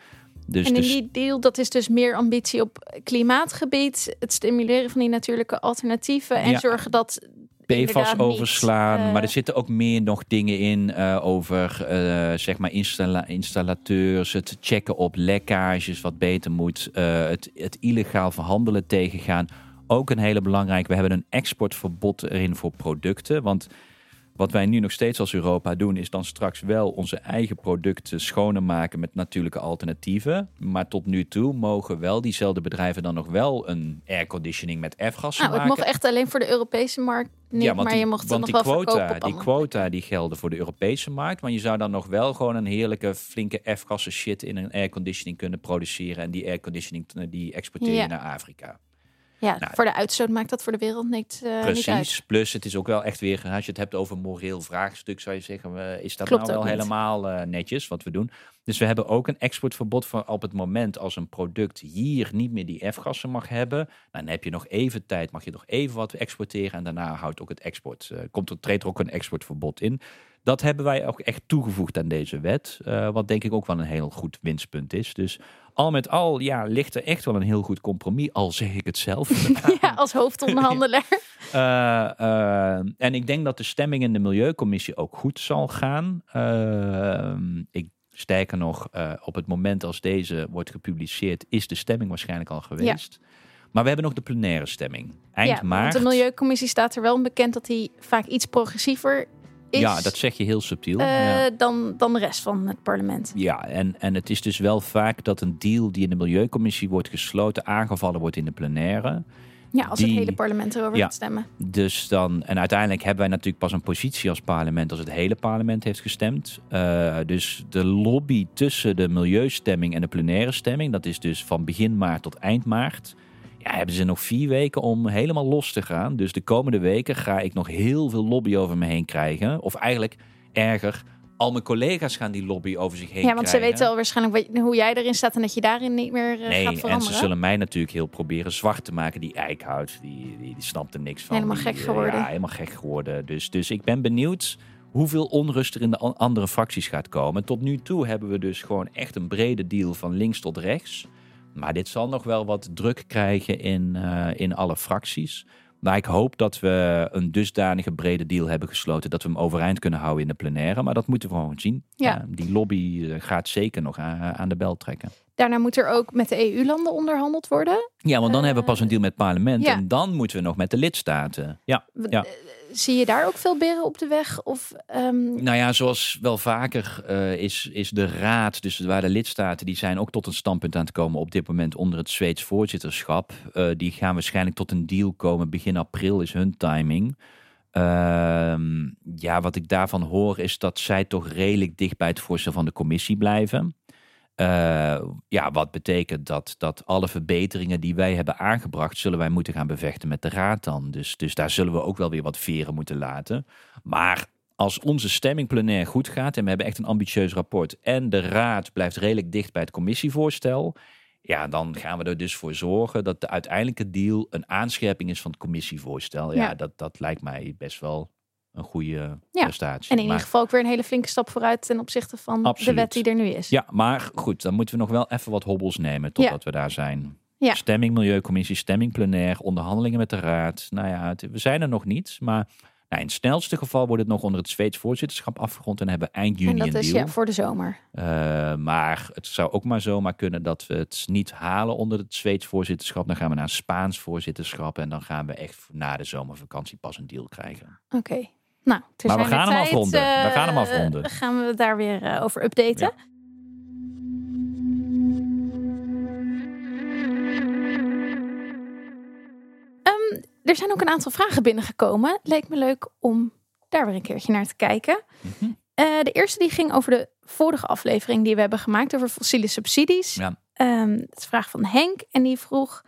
Dus, en in dus die deal, dat is dus meer ambitie op klimaatgebied, het stimuleren van die natuurlijke alternatieven en Ja. zorgen dat PFAS niet, overslaan. eh, maar er zitten ook meer nog dingen in eh, over zeg maar installa installateurs, het checken op lekkages wat beter moet, het, het illegaal verhandelen tegengaan. Ook een hele belangrijke. We hebben een exportverbod erin voor producten. Want wat wij nu nog steeds als Europa doen, is dan straks wel onze eigen producten schoner maken met natuurlijke alternatieven. Maar tot nu toe mogen wel diezelfde bedrijven dan nog wel een airconditioning met F-gassen nou, het maken. mocht echt alleen voor de Europese markt niet, Ja, want maar die, je mocht het want nog die wel quota, die quota die gelden voor de Europese markt. Maar je zou dan nog wel gewoon een heerlijke flinke F-gassen shit in een airconditioning kunnen produceren. En die airconditioning die exporteer je Ja. naar Afrika. Ja, Nou, voor de uitstoot maakt dat voor de wereld niet, eh, niet uit. Precies. Plus, het is ook wel echt weer, als je het hebt over moreel vraagstuk, zou je zeggen, eh, is dat Klopt nou wel niet. helemaal eh, netjes wat we doen? Dus we hebben ook een exportverbod voor op het moment als een product hier niet meer die F-gassen mag hebben. Nou, dan heb je nog even tijd, mag je nog even wat exporteren en daarna houdt ook het export, eh, komt er, treedt er ook een exportverbod in. Dat hebben wij ook echt toegevoegd aan deze wet, eh, wat denk ik ook wel een heel goed winstpunt is. Dus al met al, ja, ligt er echt wel een heel goed compromis, al zeg ik het zelf. Ja, als hoofdonderhandelaar. Eh, eh, en ik denk dat de stemming in de Milieucommissie ook goed zal gaan. Ik, sterker nog, op het moment als deze wordt gepubliceerd, is de stemming waarschijnlijk al geweest. Maar we hebben nog de plenaire stemming. Eind ja, maart. Want de Milieucommissie staat er wel bekend dat hij vaak iets progressiever is Ja, dat zeg je heel subtiel. eh, ja. dan, dan de rest van het parlement. Ja, en, en het is dus wel vaak dat een deal die in de Milieucommissie wordt gesloten, aangevallen wordt in de plenaire. Ja, als Die- het hele parlement erover Ja. gaat stemmen. Dus dan, en uiteindelijk hebben wij natuurlijk pas een positie als parlement als het hele parlement heeft gestemd. Eh, dus de lobby tussen de milieustemming en de plenaire stemming, dat is dus van begin maart tot eind maart. Ja, hebben ze nog vier weken om helemaal los te gaan. Dus de komende weken ga ik nog heel veel lobby over me heen krijgen. Of eigenlijk erger, al mijn collega's gaan die lobby over zich heen Ja, want ze krijgen. weten al waarschijnlijk hoe jij erin staat en dat je daarin niet meer eh, gaat Nee, en veranderen. ze zullen mij natuurlijk heel proberen zwart te maken. Die eickhout, die, die, die snapt er niks van. Helemaal Die, gek eh, geworden. Ja, helemaal gek geworden. Dus, dus ik ben benieuwd hoeveel onrust er in de an- andere fracties gaat komen. Tot nu toe hebben we dus gewoon echt een brede deal van links tot rechts. Maar dit zal nog wel wat druk krijgen in, eh, in alle fracties. Maar ik hoop dat we een dusdanige brede deal hebben gesloten dat we hem overeind kunnen houden in de plenaire. Maar dat moeten we gewoon zien. Ja. die lobby eh, gaat zeker nog aan, aan de bel trekken. Daarna moet er ook met de EU-landen onderhandeld worden. Ja, want dan Eh, hebben we pas een deal met het parlement. ja. En dan moeten we nog met de lidstaten. Ja, ja. Zie je daar ook veel beren op de weg? Of, ehm, Nou ja, zoals wel vaker eh, is, is de raad, dus waar de lidstaten, die zijn ook tot een standpunt aan het komen op dit moment onder het Zweeds voorzitterschap. Eh, die gaan waarschijnlijk tot een deal komen. Begin april is hun timing. Ehm, ja, wat ik daarvan hoor is dat zij toch redelijk dicht bij het voorstel van de commissie blijven. Eh, ja, wat betekent dat, dat alle verbeteringen die wij hebben aangebracht, zullen wij moeten gaan bevechten met de raad dan. Dus, dus daar zullen we ook wel weer wat veren moeten laten. Maar als onze stemming plenair goed gaat en we hebben echt een ambitieus rapport en de raad blijft redelijk dicht bij het commissievoorstel, ja, dan gaan we er dus voor zorgen dat de uiteindelijke deal een aanscherping is van het commissievoorstel. Ja, Ja. Dat, dat lijkt mij best wel een goede Ja, prestatie. en in Maar- ieder geval ook weer een hele flinke stap vooruit ten opzichte van Absoluut. de wet die er nu is. Ja, maar goed, dan moeten we nog wel even wat hobbels nemen totdat we daar zijn. Ja. Stemming Milieucommissie, stemming plenair, onderhandelingen met de raad. Nou ja, het- we zijn er nog niet, maar nou, in het snelste geval wordt het nog onder het Zweeds voorzitterschap afgerond en hebben we eind juni en een dat is deal. ja, voor de zomer. Eh, maar het zou ook maar zomaar kunnen dat we het niet halen onder het Zweeds voorzitterschap. Dan gaan we naar een Spaans voorzitterschap en dan gaan we echt na de zomervakantie pas een deal krijgen. Oké. Nou, Maar we gaan hem afronden. We eh, gaan hem afronden. Gaan we daar weer eh, over updaten. Ja. Ehm, er zijn ook een aantal vragen binnengekomen. Leek me leuk om daar weer een keertje naar te kijken. Mhm. Eh, de eerste die ging over de vorige aflevering die we hebben gemaakt over fossiele subsidies. Ja. Ehm, het is een vraag van Henk en die vroeg...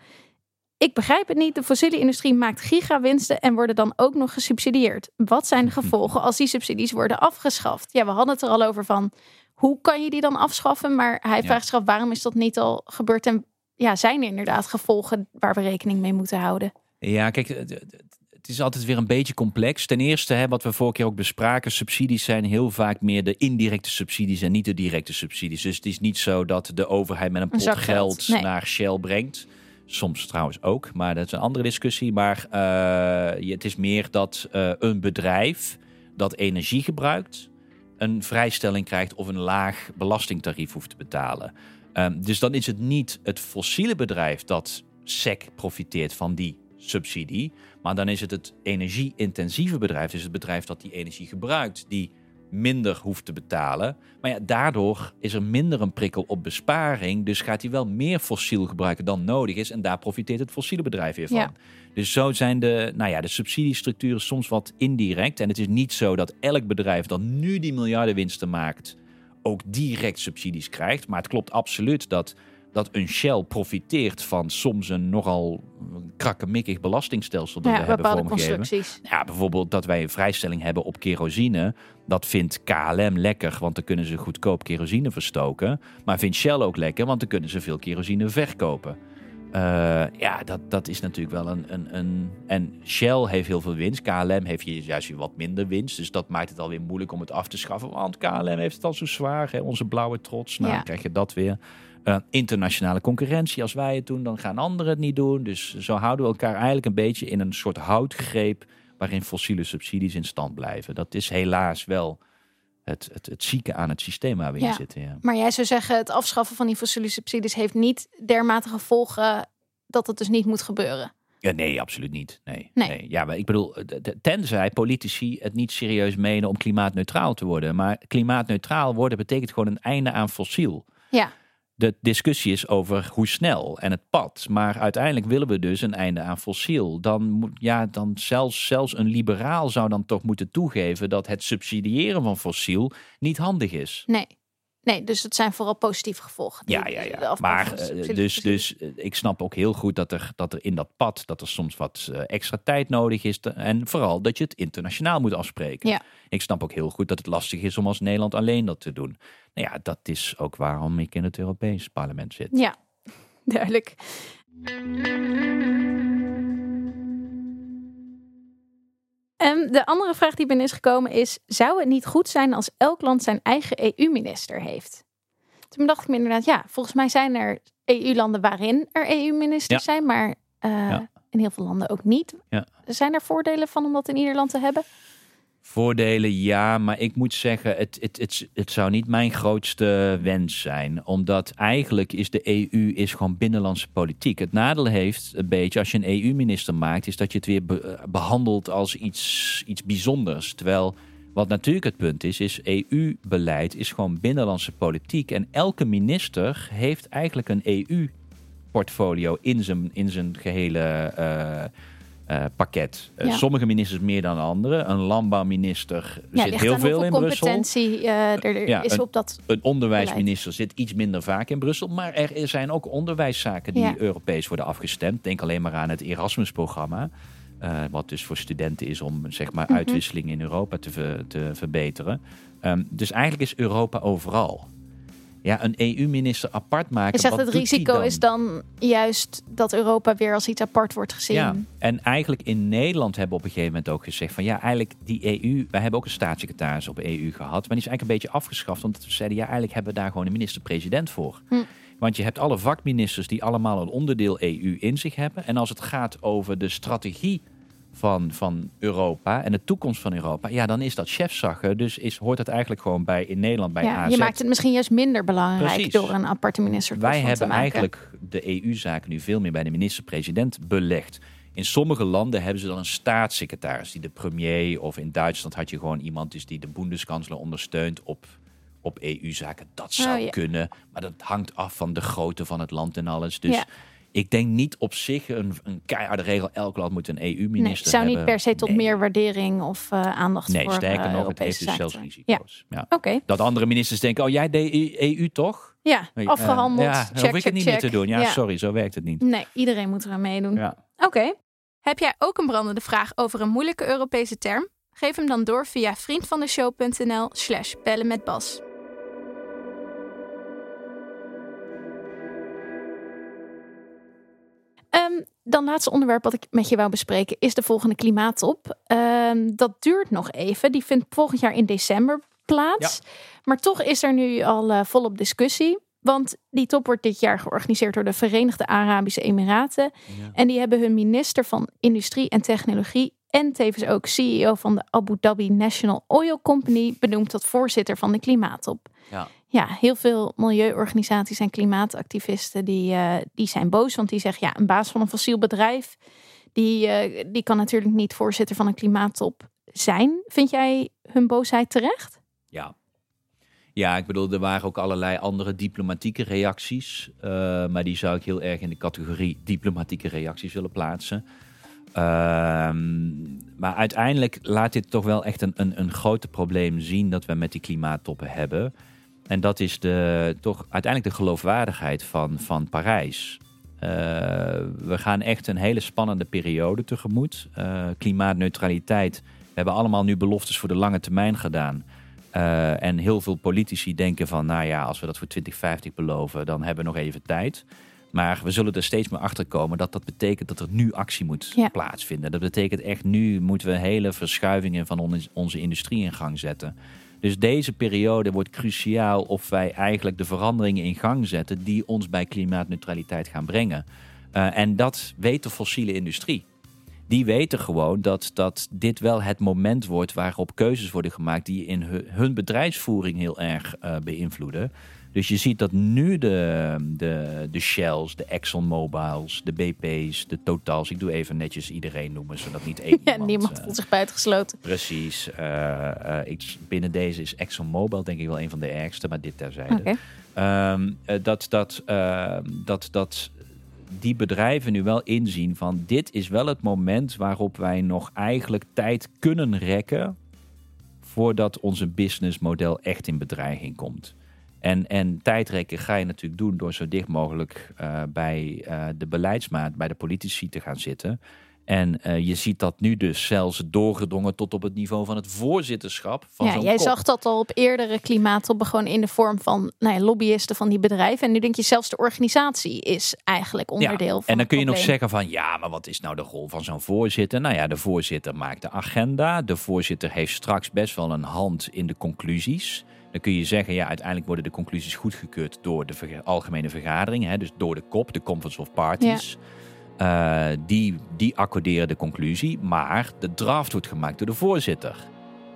Ik begrijp het niet, de fossiele industrie maakt gigawinsten en worden dan ook nog gesubsidieerd. Wat zijn de gevolgen als die subsidies worden afgeschaft? Ja, we hadden het er al over van, hoe kan je die dan afschaffen? Maar hij Ja. vraagt zich af, waarom is dat niet al gebeurd? En ja, zijn er inderdaad gevolgen waar we rekening mee moeten houden? Ja, kijk, het- is altijd weer een beetje complex. Ten eerste, hè, wat we vorige keer ook bespraken, subsidies zijn heel vaak meer de indirecte subsidies en niet de directe subsidies. Dus het is niet zo dat de overheid met een pot geld geld, nee. naar Shell brengt. Soms trouwens ook, maar dat is een andere discussie. Maar eh, het is meer dat eh, een bedrijf dat energie gebruikt, een vrijstelling krijgt of een laag belastingtarief hoeft te betalen. Ehm, dus dan is het niet het fossiele bedrijf dat SEC profiteert van die subsidie. Maar dan is het het energie-intensieve bedrijf, dus het bedrijf dat die energie gebruikt, die minder hoeft te betalen. Maar ja, daardoor is er minder een prikkel op besparing. Dus gaat hij wel meer fossiel gebruiken dan nodig is. En daar profiteert het fossiele bedrijf weer van. Ja. Dus zo zijn de, nou ja, de subsidiestructuren soms wat indirect. En het is niet zo dat elk bedrijf dat nu die miljardenwinsten maakt, ook direct subsidies krijgt. Maar het klopt absoluut dat, dat een Shell profiteert van soms een nogal krakkemikkig belastingstelsel dat Ja, we hebben bepaalde vormgegeven. constructies. Ja, bijvoorbeeld dat wij een vrijstelling hebben op kerosine. Dat vindt KLM lekker, want dan kunnen ze goedkoop kerosine verstoken. Maar vindt Shell ook lekker, want dan kunnen ze veel kerosine verkopen. Eh, ja, dat, dat is natuurlijk wel een, een, een... En Shell heeft heel veel winst. KLM heeft juist weer wat minder winst. Dus dat maakt het alweer moeilijk om het af te schaffen. Want KLM heeft het al zo zwaar. Hè? Onze blauwe trots. Nou, Ja. dan krijg je dat weer. Eh, internationale concurrentie. Als wij het doen, dan gaan anderen het niet doen. Dus zo houden we elkaar eigenlijk een beetje in een soort houtgreep... waarin fossiele subsidies in stand blijven. Dat is helaas wel het, het, het zieke aan het systeem waar we Ja. in zitten. Ja. Maar jij zou zeggen, het afschaffen van die fossiele subsidies heeft niet dermate gevolgen dat het dus niet moet gebeuren. Ja, nee, absoluut niet. Nee, Nee. nee. Ja, maar ik bedoel, t- tenzij politici het niet serieus menen om klimaatneutraal te worden. Maar klimaatneutraal worden betekent gewoon een einde aan fossiel. Ja. De discussie is over hoe snel en het pad. Maar uiteindelijk willen we dus een einde aan fossiel. Dan moet, ja, dan zelfs, zelfs een liberaal zou dan toch moeten toegeven dat het subsidiëren van fossiel niet handig is. Nee. Nee, dus het zijn vooral positieve gevolgen. Ja, ja, ja. Maar eh, dus, dus eh, ik snap ook heel goed dat er, dat er in dat pad dat er soms wat eh, extra tijd nodig is. te- en vooral dat je het internationaal moet afspreken. Ja. Ik snap ook heel goed dat het lastig is om als Nederland alleen dat te doen. Nou ja, dat is ook waarom ik in het Europees parlement zit. Ja, duidelijk. En de andere vraag die binnen is gekomen is: zou het niet goed zijn als elk land zijn eigen EU-minister heeft? Toen dacht ik me inderdaad, ja, volgens mij zijn er EU-landen waarin er EU-ministers zijn, maar eh, Ja. in heel veel landen ook niet. Ja. Zijn er voordelen van om dat in ieder land te hebben? Voordelen ja, maar ik moet zeggen, het, het, het, het zou niet mijn grootste wens zijn. Omdat eigenlijk is de EU is gewoon binnenlandse politiek. Het nadeel heeft een beetje, als je een EU-minister maakt, is dat je het weer eh, behandelt als iets, iets bijzonders. Terwijl wat natuurlijk het punt is, is EU-beleid is gewoon binnenlandse politiek. En elke minister heeft eigenlijk een EU-portfolio in zijn, in zijn gehele eh, eh, pakket. Eh. Sommige ministers meer dan anderen. Een landbouwminister Ja, zit heel veel in Brussel. competentie eh, er, er Ja, is een- op dat. Een onderwijsminister zit iets minder vaak in Brussel. Maar er zijn ook onderwijszaken die. Europees worden afgestemd. Denk alleen maar aan het Erasmus-programma. wat dus voor studenten is om zeg maar, Mhm. uitwisseling in Europa te, ver- te verbeteren. Ehm, dus eigenlijk is Europa overal. Ja, een EU-minister apart maken. Je zegt het risico dan? is dan juist dat Europa weer als iets apart wordt gezien. Ja, en eigenlijk in Nederland hebben we op een gegeven moment ook gezegd van ja, eigenlijk die EU, wij hebben ook een staatssecretaris op EU gehad, maar die is eigenlijk een beetje afgeschaft, omdat we zeiden ja, eigenlijk hebben we daar gewoon een minister-president voor. Hm. Want je hebt alle vakministers die allemaal een onderdeel EU in zich hebben. En als het gaat over de strategie van, van Europa en de toekomst van Europa, ja, dan is dat chefzaggen. Dus is, hoort het eigenlijk gewoon bij in Nederland bij Ja, AZ. je maakt het misschien juist minder belangrijk Precies. door een aparte minister Wij te hebben maken. eigenlijk de EU-zaken nu veel meer bij de minister-president belegd. In sommige landen hebben ze dan een staatssecretaris die de premier, of in Duitsland had je gewoon iemand dus die de Bundeskanzler ondersteunt op, op EU-zaken. Dat zou Oh, ja. kunnen, maar dat hangt af van de grootte van het land en alles. Dus Ja. Ik denk niet op zich een, een keiharde regel. Elk land moet een Nee, EU-minister het zou niet per se tot Nee. meer waardering of eh, aandacht Nee, voor sterker eh, nog, het Europese heeft dus zelfs risico's. Ja. Oké, Dat andere ministers denken, oh jij deed EU toch? ja, Nee, afgehandeld. eh, ja, check, hoef ik check, het niet check. meer te doen. Ja, sorry, zo werkt het niet. Nee, iedereen moet eraan meedoen. Ja. Oké. Heb jij ook een brandende vraag over een moeilijke Europese term? Geef hem dan door via vriendvandeshow.nl slash bellen met Bas. Ehm, dan laatste onderwerp wat ik met je wou bespreken is de volgende klimaattop. Ehm, dat duurt nog even. Die vindt volgend jaar in december plaats. Maar toch is er nu al eh, volop discussie. Want die top wordt dit jaar georganiseerd door de Verenigde Arabische Emiraten. En die hebben hun minister van Industrie en Technologie en tevens ook CEO van de Abu Dhabi National Oil Company benoemd tot voorzitter van de klimaattop. Ja. Ja, heel veel milieuorganisaties en klimaatactivisten die, eh, die zijn boos, want die zeggen ja, een baas van een fossiel bedrijf die, eh, die kan natuurlijk niet voorzitter van een klimaattop zijn. Vind jij hun boosheid terecht? Ja. Ja, ik bedoel, er waren ook allerlei andere diplomatieke reacties. eh, maar die zou ik heel erg in de categorie diplomatieke reacties willen plaatsen. Ehm, maar uiteindelijk laat dit toch wel echt een, een, een grote probleem zien dat we met die klimaattoppen hebben. En dat is de, toch uiteindelijk de geloofwaardigheid van, van Parijs. we gaan echt een hele spannende periode tegemoet. klimaatneutraliteit. We hebben allemaal nu beloftes voor de lange termijn gedaan. en heel veel politici denken van, nou ja, als we dat voor 2050 beloven, dan hebben we nog even tijd. Maar we zullen er steeds meer achter komen dat dat betekent dat er nu actie moet plaatsvinden. Dat betekent echt nu moeten we hele verschuivingen van onze industrie in gang zetten. Dus deze periode wordt cruciaal of wij eigenlijk de veranderingen in gang zetten die ons bij klimaatneutraliteit gaan brengen. Uh, en dat weet de fossiele industrie. Die weten gewoon dat, dat dit wel het moment wordt waarop keuzes worden gemaakt die in hun, bedrijfsvoering heel erg uh, beïnvloeden. Dus je ziet dat nu de, de, de Shells, de ExxonMobiles, de BP's, de Totals, ik doe even netjes iedereen noemen, zodat niet één Ja, niemand voelt zich buitengesloten. Precies. Uh, ik, binnen deze is ExxonMobil denk ik wel een van de ergste, maar dit terzijde. Okay. Um, ehm, dat, dat, ehm, dat, dat die bedrijven nu wel inzien van dit is wel het moment waarop wij nog eigenlijk tijd kunnen rekken voordat onze businessmodel echt in bedreiging komt. En, en tijdrekken ga je natuurlijk doen door zo dicht mogelijk uh, bij uh, de beleidsmaat, bij de politici te gaan zitten. En uh, je ziet dat nu dus zelfs doorgedrongen tot op het niveau van het voorzitterschap. Van ja, jij zag dat al op eerdere klimaattoppen gewoon in de vorm van nou ja, lobbyisten van die bedrijven. En nu denk je zelfs de organisatie is eigenlijk onderdeel ja, van En dan kun je nog zeggen van ja, maar wat is nou de rol van zo'n voorzitter? Nou ja, de voorzitter maakt de agenda. De voorzitter heeft straks best wel een hand in de conclusies. Dan kun je zeggen, ja, uiteindelijk worden de conclusies goedgekeurd door de algemene vergadering. Hè, dus door de kop, de Conference of Parties. Uh, die, die accorderen de conclusie, maar de draft wordt gemaakt door de voorzitter.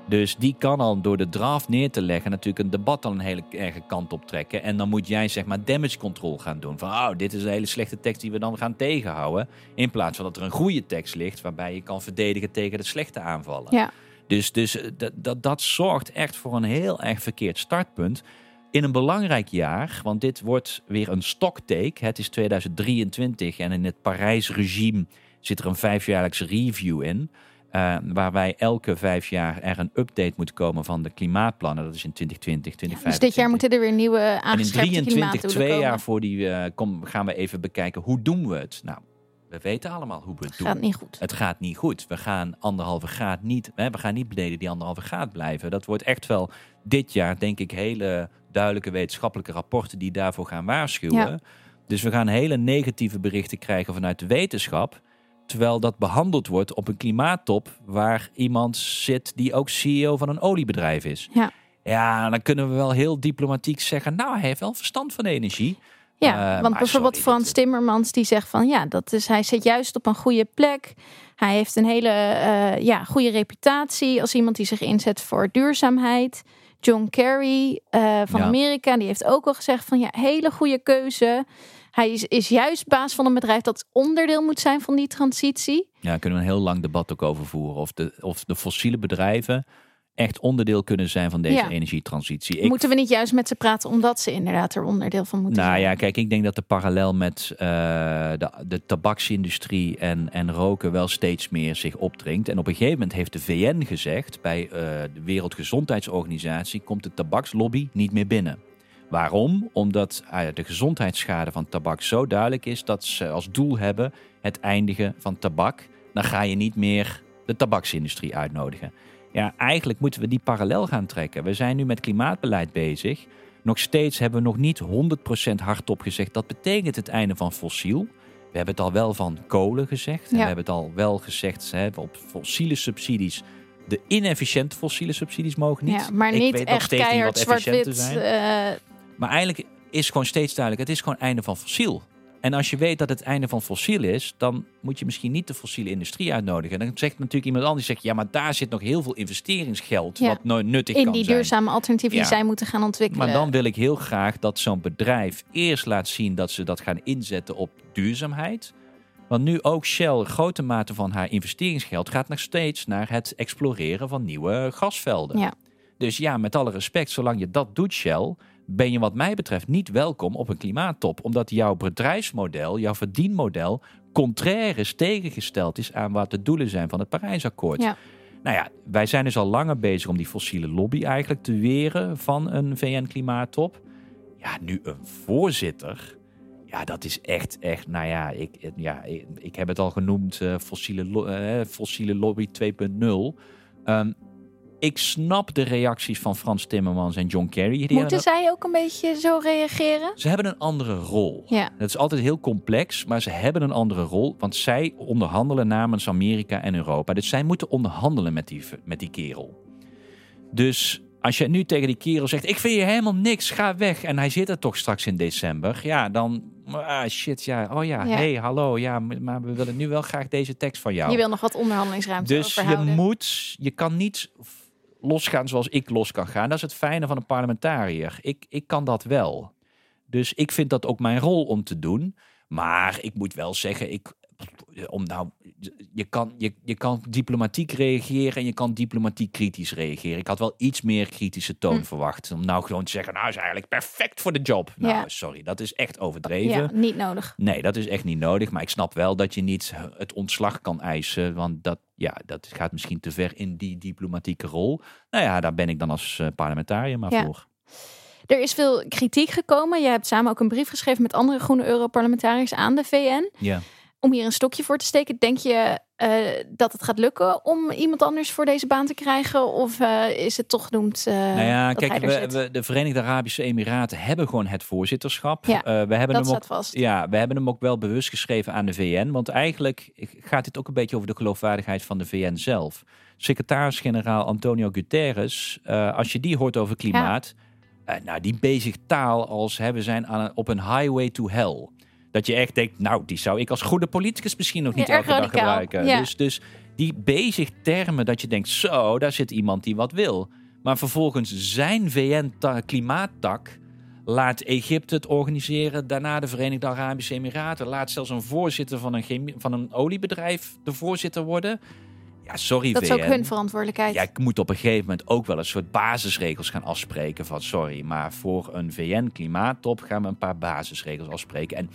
Dus die kan al door de draft neer te leggen natuurlijk een debat al een hele erge kant op trekken. En dan moet jij zeg maar damage control gaan doen. Van oh, dit is een hele slechte tekst die we dan gaan tegenhouden. In plaats van dat er een goede tekst ligt waarbij je kan verdedigen tegen de slechte aanvallen. Ja. Dus, dus eh, dat, dat, dat zorgt echt voor een heel erg verkeerd startpunt. In een belangrijk jaar, want dit wordt weer een stocktake. Het is 2023 en in het Parijs-regime zit er een vijfjaarlijkse review in. Uh, waar wij elke vijf jaar er een update moet komen van de klimaatplannen. Dat is in 2020, 2025. dus dit jaar moeten er weer nieuwe aangescherpte En in 23, twee jaar voor die uh, kom, gaan we even bekijken hoe doen we het. Nou, we weten allemaal hoe we het doen. Het gaat niet goed. Het gaat niet goed. We gaan anderhalve graad niet. Hè, we gaan niet beneden die anderhalve graad blijven. Dat wordt echt wel dit jaar, denk ik, hele duidelijke wetenschappelijke rapporten die daarvoor gaan waarschuwen. Dus we gaan hele negatieve berichten krijgen vanuit de wetenschap. Terwijl dat behandeld wordt op een klimaattop waar iemand zit die ook CEO van een oliebedrijf is. Ja. Ja, dan kunnen we wel heel diplomatiek zeggen, nou, hij heeft wel verstand van energie. Ja, uh, want bijvoorbeeld Frans Timmermans die zegt van ja, dat is, hij zit juist op een goede plek. Hij heeft een hele uh, ja, goede reputatie als iemand die zich inzet voor duurzaamheid. John Kerry uh, van Amerika, die heeft ook al gezegd van ja, hele goede keuze. Hij is, is juist baas van een bedrijf dat onderdeel moet zijn van die transitie. Ja, kunnen we een heel lang debat ook over voeren. Of de, of de fossiele bedrijven echt onderdeel kunnen zijn van deze energietransitie. Ik... Moeten we niet juist met ze praten omdat ze inderdaad er onderdeel van moeten nou, zijn? Nou ja, kijk, ik denk dat de parallel met uh, de, de tabaksindustrie en, en roken wel steeds meer zich opdringt. En op een gegeven moment heeft de VN gezegd, bij uh, de Wereldgezondheidsorganisatie komt de tabakslobby niet meer binnen. Waarom? Omdat uh, de gezondheidsschade van tabak zo duidelijk is dat ze als doel hebben het eindigen van tabak. Dan ga je niet meer de tabaksindustrie uitnodigen. Ja, eigenlijk moeten we die parallel gaan trekken. We zijn nu met klimaatbeleid bezig. Nog steeds hebben we nog niet 100% hardop gezegd dat betekent het einde van fossiel. We hebben het al wel van kolen gezegd. En we hebben het al wel gezegd hè, op fossiele subsidies. De inefficiënte fossiele subsidies mogen niet. Ja, maar niet echt steeds keihard zwart-wit. Uh... Maar eigenlijk is gewoon steeds duidelijk: het is gewoon einde van fossiel. En als je weet dat het einde van fossiel is, dan moet je misschien niet de fossiele industrie uitnodigen. Dan zegt natuurlijk iemand anders, die zegt, ja, maar daar zit nog heel veel investeringsgeld wat nou nuttig In kan die duurzame alternatieven die zij moeten gaan ontwikkelen. Maar dan wil ik heel graag dat zo'n bedrijf eerst laat zien dat ze dat gaan inzetten op duurzaamheid. Want nu ook Shell, grote mate van haar investeringsgeld gaat nog steeds naar het exploreren van nieuwe gasvelden. Ja. Dus ja, met alle respect, zolang je dat doet, Shell, ben je wat mij betreft niet welkom op een klimaattop. Omdat jouw bedrijfsmodel, jouw verdienmodel, contrair is, tegengesteld is aan wat de doelen zijn van het Parijsakkoord. Ja. Nou ja, wij zijn dus al langer bezig om die fossiele lobby eigenlijk te weren van een VN-klimaattop. Ja, nu een voorzitter. Ja, dat is echt, echt, nou ja, ik, ja, ik, ik heb het al genoemd, uh, fossiele, lo uh, fossiele lobby 2.0. Um, ik snap de reacties van Frans Timmermans en John Kerry. Die Moeten zij ook een beetje zo reageren? Ze hebben een andere rol. Ja. Dat is altijd heel complex, maar ze hebben een andere rol. Want zij onderhandelen namens Amerika en Europa. Dus zij moeten onderhandelen met die, met die kerel. Dus als je nu tegen die kerel zegt: Ik vind je helemaal niks, ga weg. En hij zit er toch straks in december. Ja, dan. Ah, shit, ja. Oh ja, ja. hey, hallo. Ja, maar we willen nu wel graag deze tekst van jou. Je wil nog wat onderhandelingsruimte Dus je moet, je kan niet losgaan zoals ik los kan gaan. Dat is het fijne van een parlementariër. Ik, ik kan dat wel. Dus ik vind dat ook mijn rol om te doen. Maar ik moet wel zeggen, ik, om nou, je, kan, je, je kan diplomatiek reageren en je kan diplomatiek kritisch reageren. Ik had wel iets meer kritische toon hm. verwacht. Om nou gewoon te zeggen, nou is eigenlijk perfect voor de job. Nou, sorry, dat is echt overdreven. Ja, niet nodig. Nee, dat is echt niet nodig. Maar ik snap wel dat je niet het ontslag kan eisen. Want dat, ja, dat gaat misschien te ver in die diplomatieke rol. Nou ja, daar ben ik dan als uh, parlementariër maar voor. Er is veel kritiek gekomen. Je hebt samen ook een brief geschreven met andere groene Europarlementariërs aan de VN. Ja om hier een stokje voor te steken. Denk je uh, dat het gaat lukken om iemand anders voor deze baan te krijgen? Of uh, is het toch genoemd? Uh, nou ja, kijk, we, we, de Verenigde Arabische Emiraten hebben gewoon het voorzitterschap. Ja, we hebben dat hem ook, vast. Ja, we hebben hem ook wel bewust geschreven aan de VN. Want eigenlijk gaat dit ook een beetje over de geloofwaardigheid van de VN zelf. Secretaris-generaal Antonio Guterres, als je die hoort over klimaat. Ja. nou, die bezig taal als hè, we zijn aan op een highway to hell. Dat je echt denkt, nou, die zou ik als goede politicus misschien nog niet elke dag gebruiken. Dus, dus die bezig termen dat je denkt, zo, daar zit iemand die wat wil. Maar vervolgens zijn VN-klimaattak laat Egypte het organiseren, daarna de Verenigde Arabische Emiraten, laat zelfs een voorzitter van een, van een oliebedrijf de voorzitter worden. Ja, sorry Dat is ook hun verantwoordelijkheid. Ja, ik moet op een gegeven moment ook wel een soort basisregels gaan afspreken van sorry, maar voor een VN-klimaattop gaan we een paar basisregels afspreken. En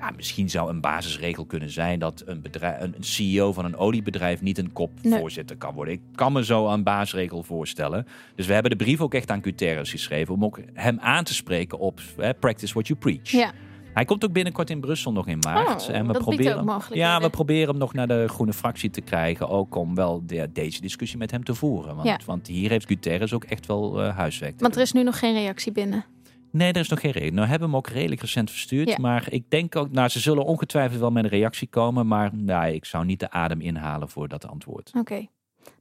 ja, misschien zou een basisregel kunnen zijn dat een, bedrijf, een CEO van een oliebedrijf niet een kopvoorzitter kan worden. Ik kan me zo een basisregel voorstellen. Dus we hebben de brief ook echt aan Guterres geschreven om ook hem aan te spreken op hè, practice what you preach. Ja. Hij komt ook binnenkort in Brussel nog in maart. Oh, en we proberen, ja, we proberen hem nog naar de groene fractie te krijgen. Ook om wel de, deze discussie met hem te voeren. Want, ja. want hier heeft Guterres ook echt wel uh, huiswerk. Want er is nu nog geen reactie binnen. Nee, er is nog geen reden. Nou hebben we hem ook redelijk recent verstuurd. Maar ik denk ook, nou, ze zullen ongetwijfeld wel met een reactie komen. Maar nou, ik zou niet de adem inhalen voor dat antwoord. Oké.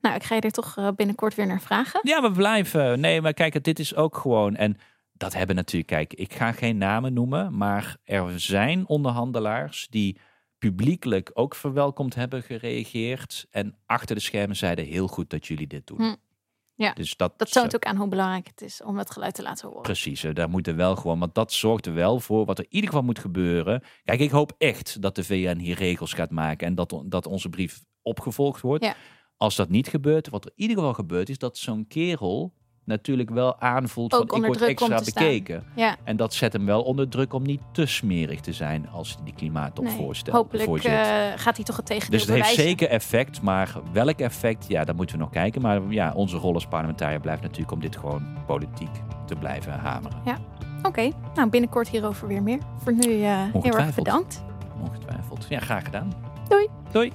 Nou, ik ga je er toch eh, binnenkort weer naar vragen. Ja, we blijven. Nee, maar kijk, dit is ook gewoon. En dat hebben natuurlijk, kijk, ik ga geen namen noemen. Maar er zijn onderhandelaars die publiekelijk ook verwelkomd hebben gereageerd. En achter de schermen zeiden heel goed dat jullie dit doen. Hm. Ja, dus dat, dat toont ook aan hoe belangrijk het is om het geluid te laten horen. Precies, daar moet er wel gewoon, want dat zorgt er wel voor wat er in ieder geval moet gebeuren. Kijk, ik hoop echt dat de VN hier regels gaat maken en dat, dat onze brief opgevolgd wordt. Ja. Als dat niet gebeurt, wat er in ieder geval gebeurt, is dat zo'n kerel natuurlijk wel aanvoelt Ook van ik word extra bekeken. Ja. En dat zet hem wel onder druk om niet te smerig te zijn als hij die klimaattop nee, voorstelt. Hopelijk uh, gaat hij toch het tegendeel Dus het heeft zeker effect, maar welk effect, ja, dat moeten we nog kijken. Maar ja, onze rol als parlementariër blijft natuurlijk om dit gewoon politiek te blijven hameren. Ja, oké. Nou, binnenkort hierover weer meer. Voor nu uh, heel erg bedankt. Ongetwijfeld. Ja, graag gedaan. Doei. Doei.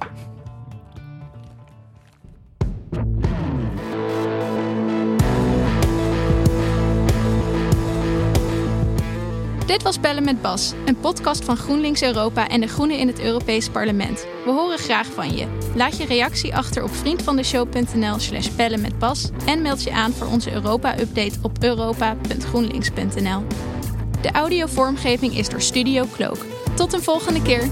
Dit was Bellen met Bas, een podcast van GroenLinks Europa en de Groenen in het Europees Parlement. We horen graag van je. Laat je reactie achter op vriendvandeshow.nl slash bellen met Bas en meld je aan voor onze Europa-update op europa.groenlinks.nl. De audiovormgeving is door Studio Cloak. Tot een volgende keer!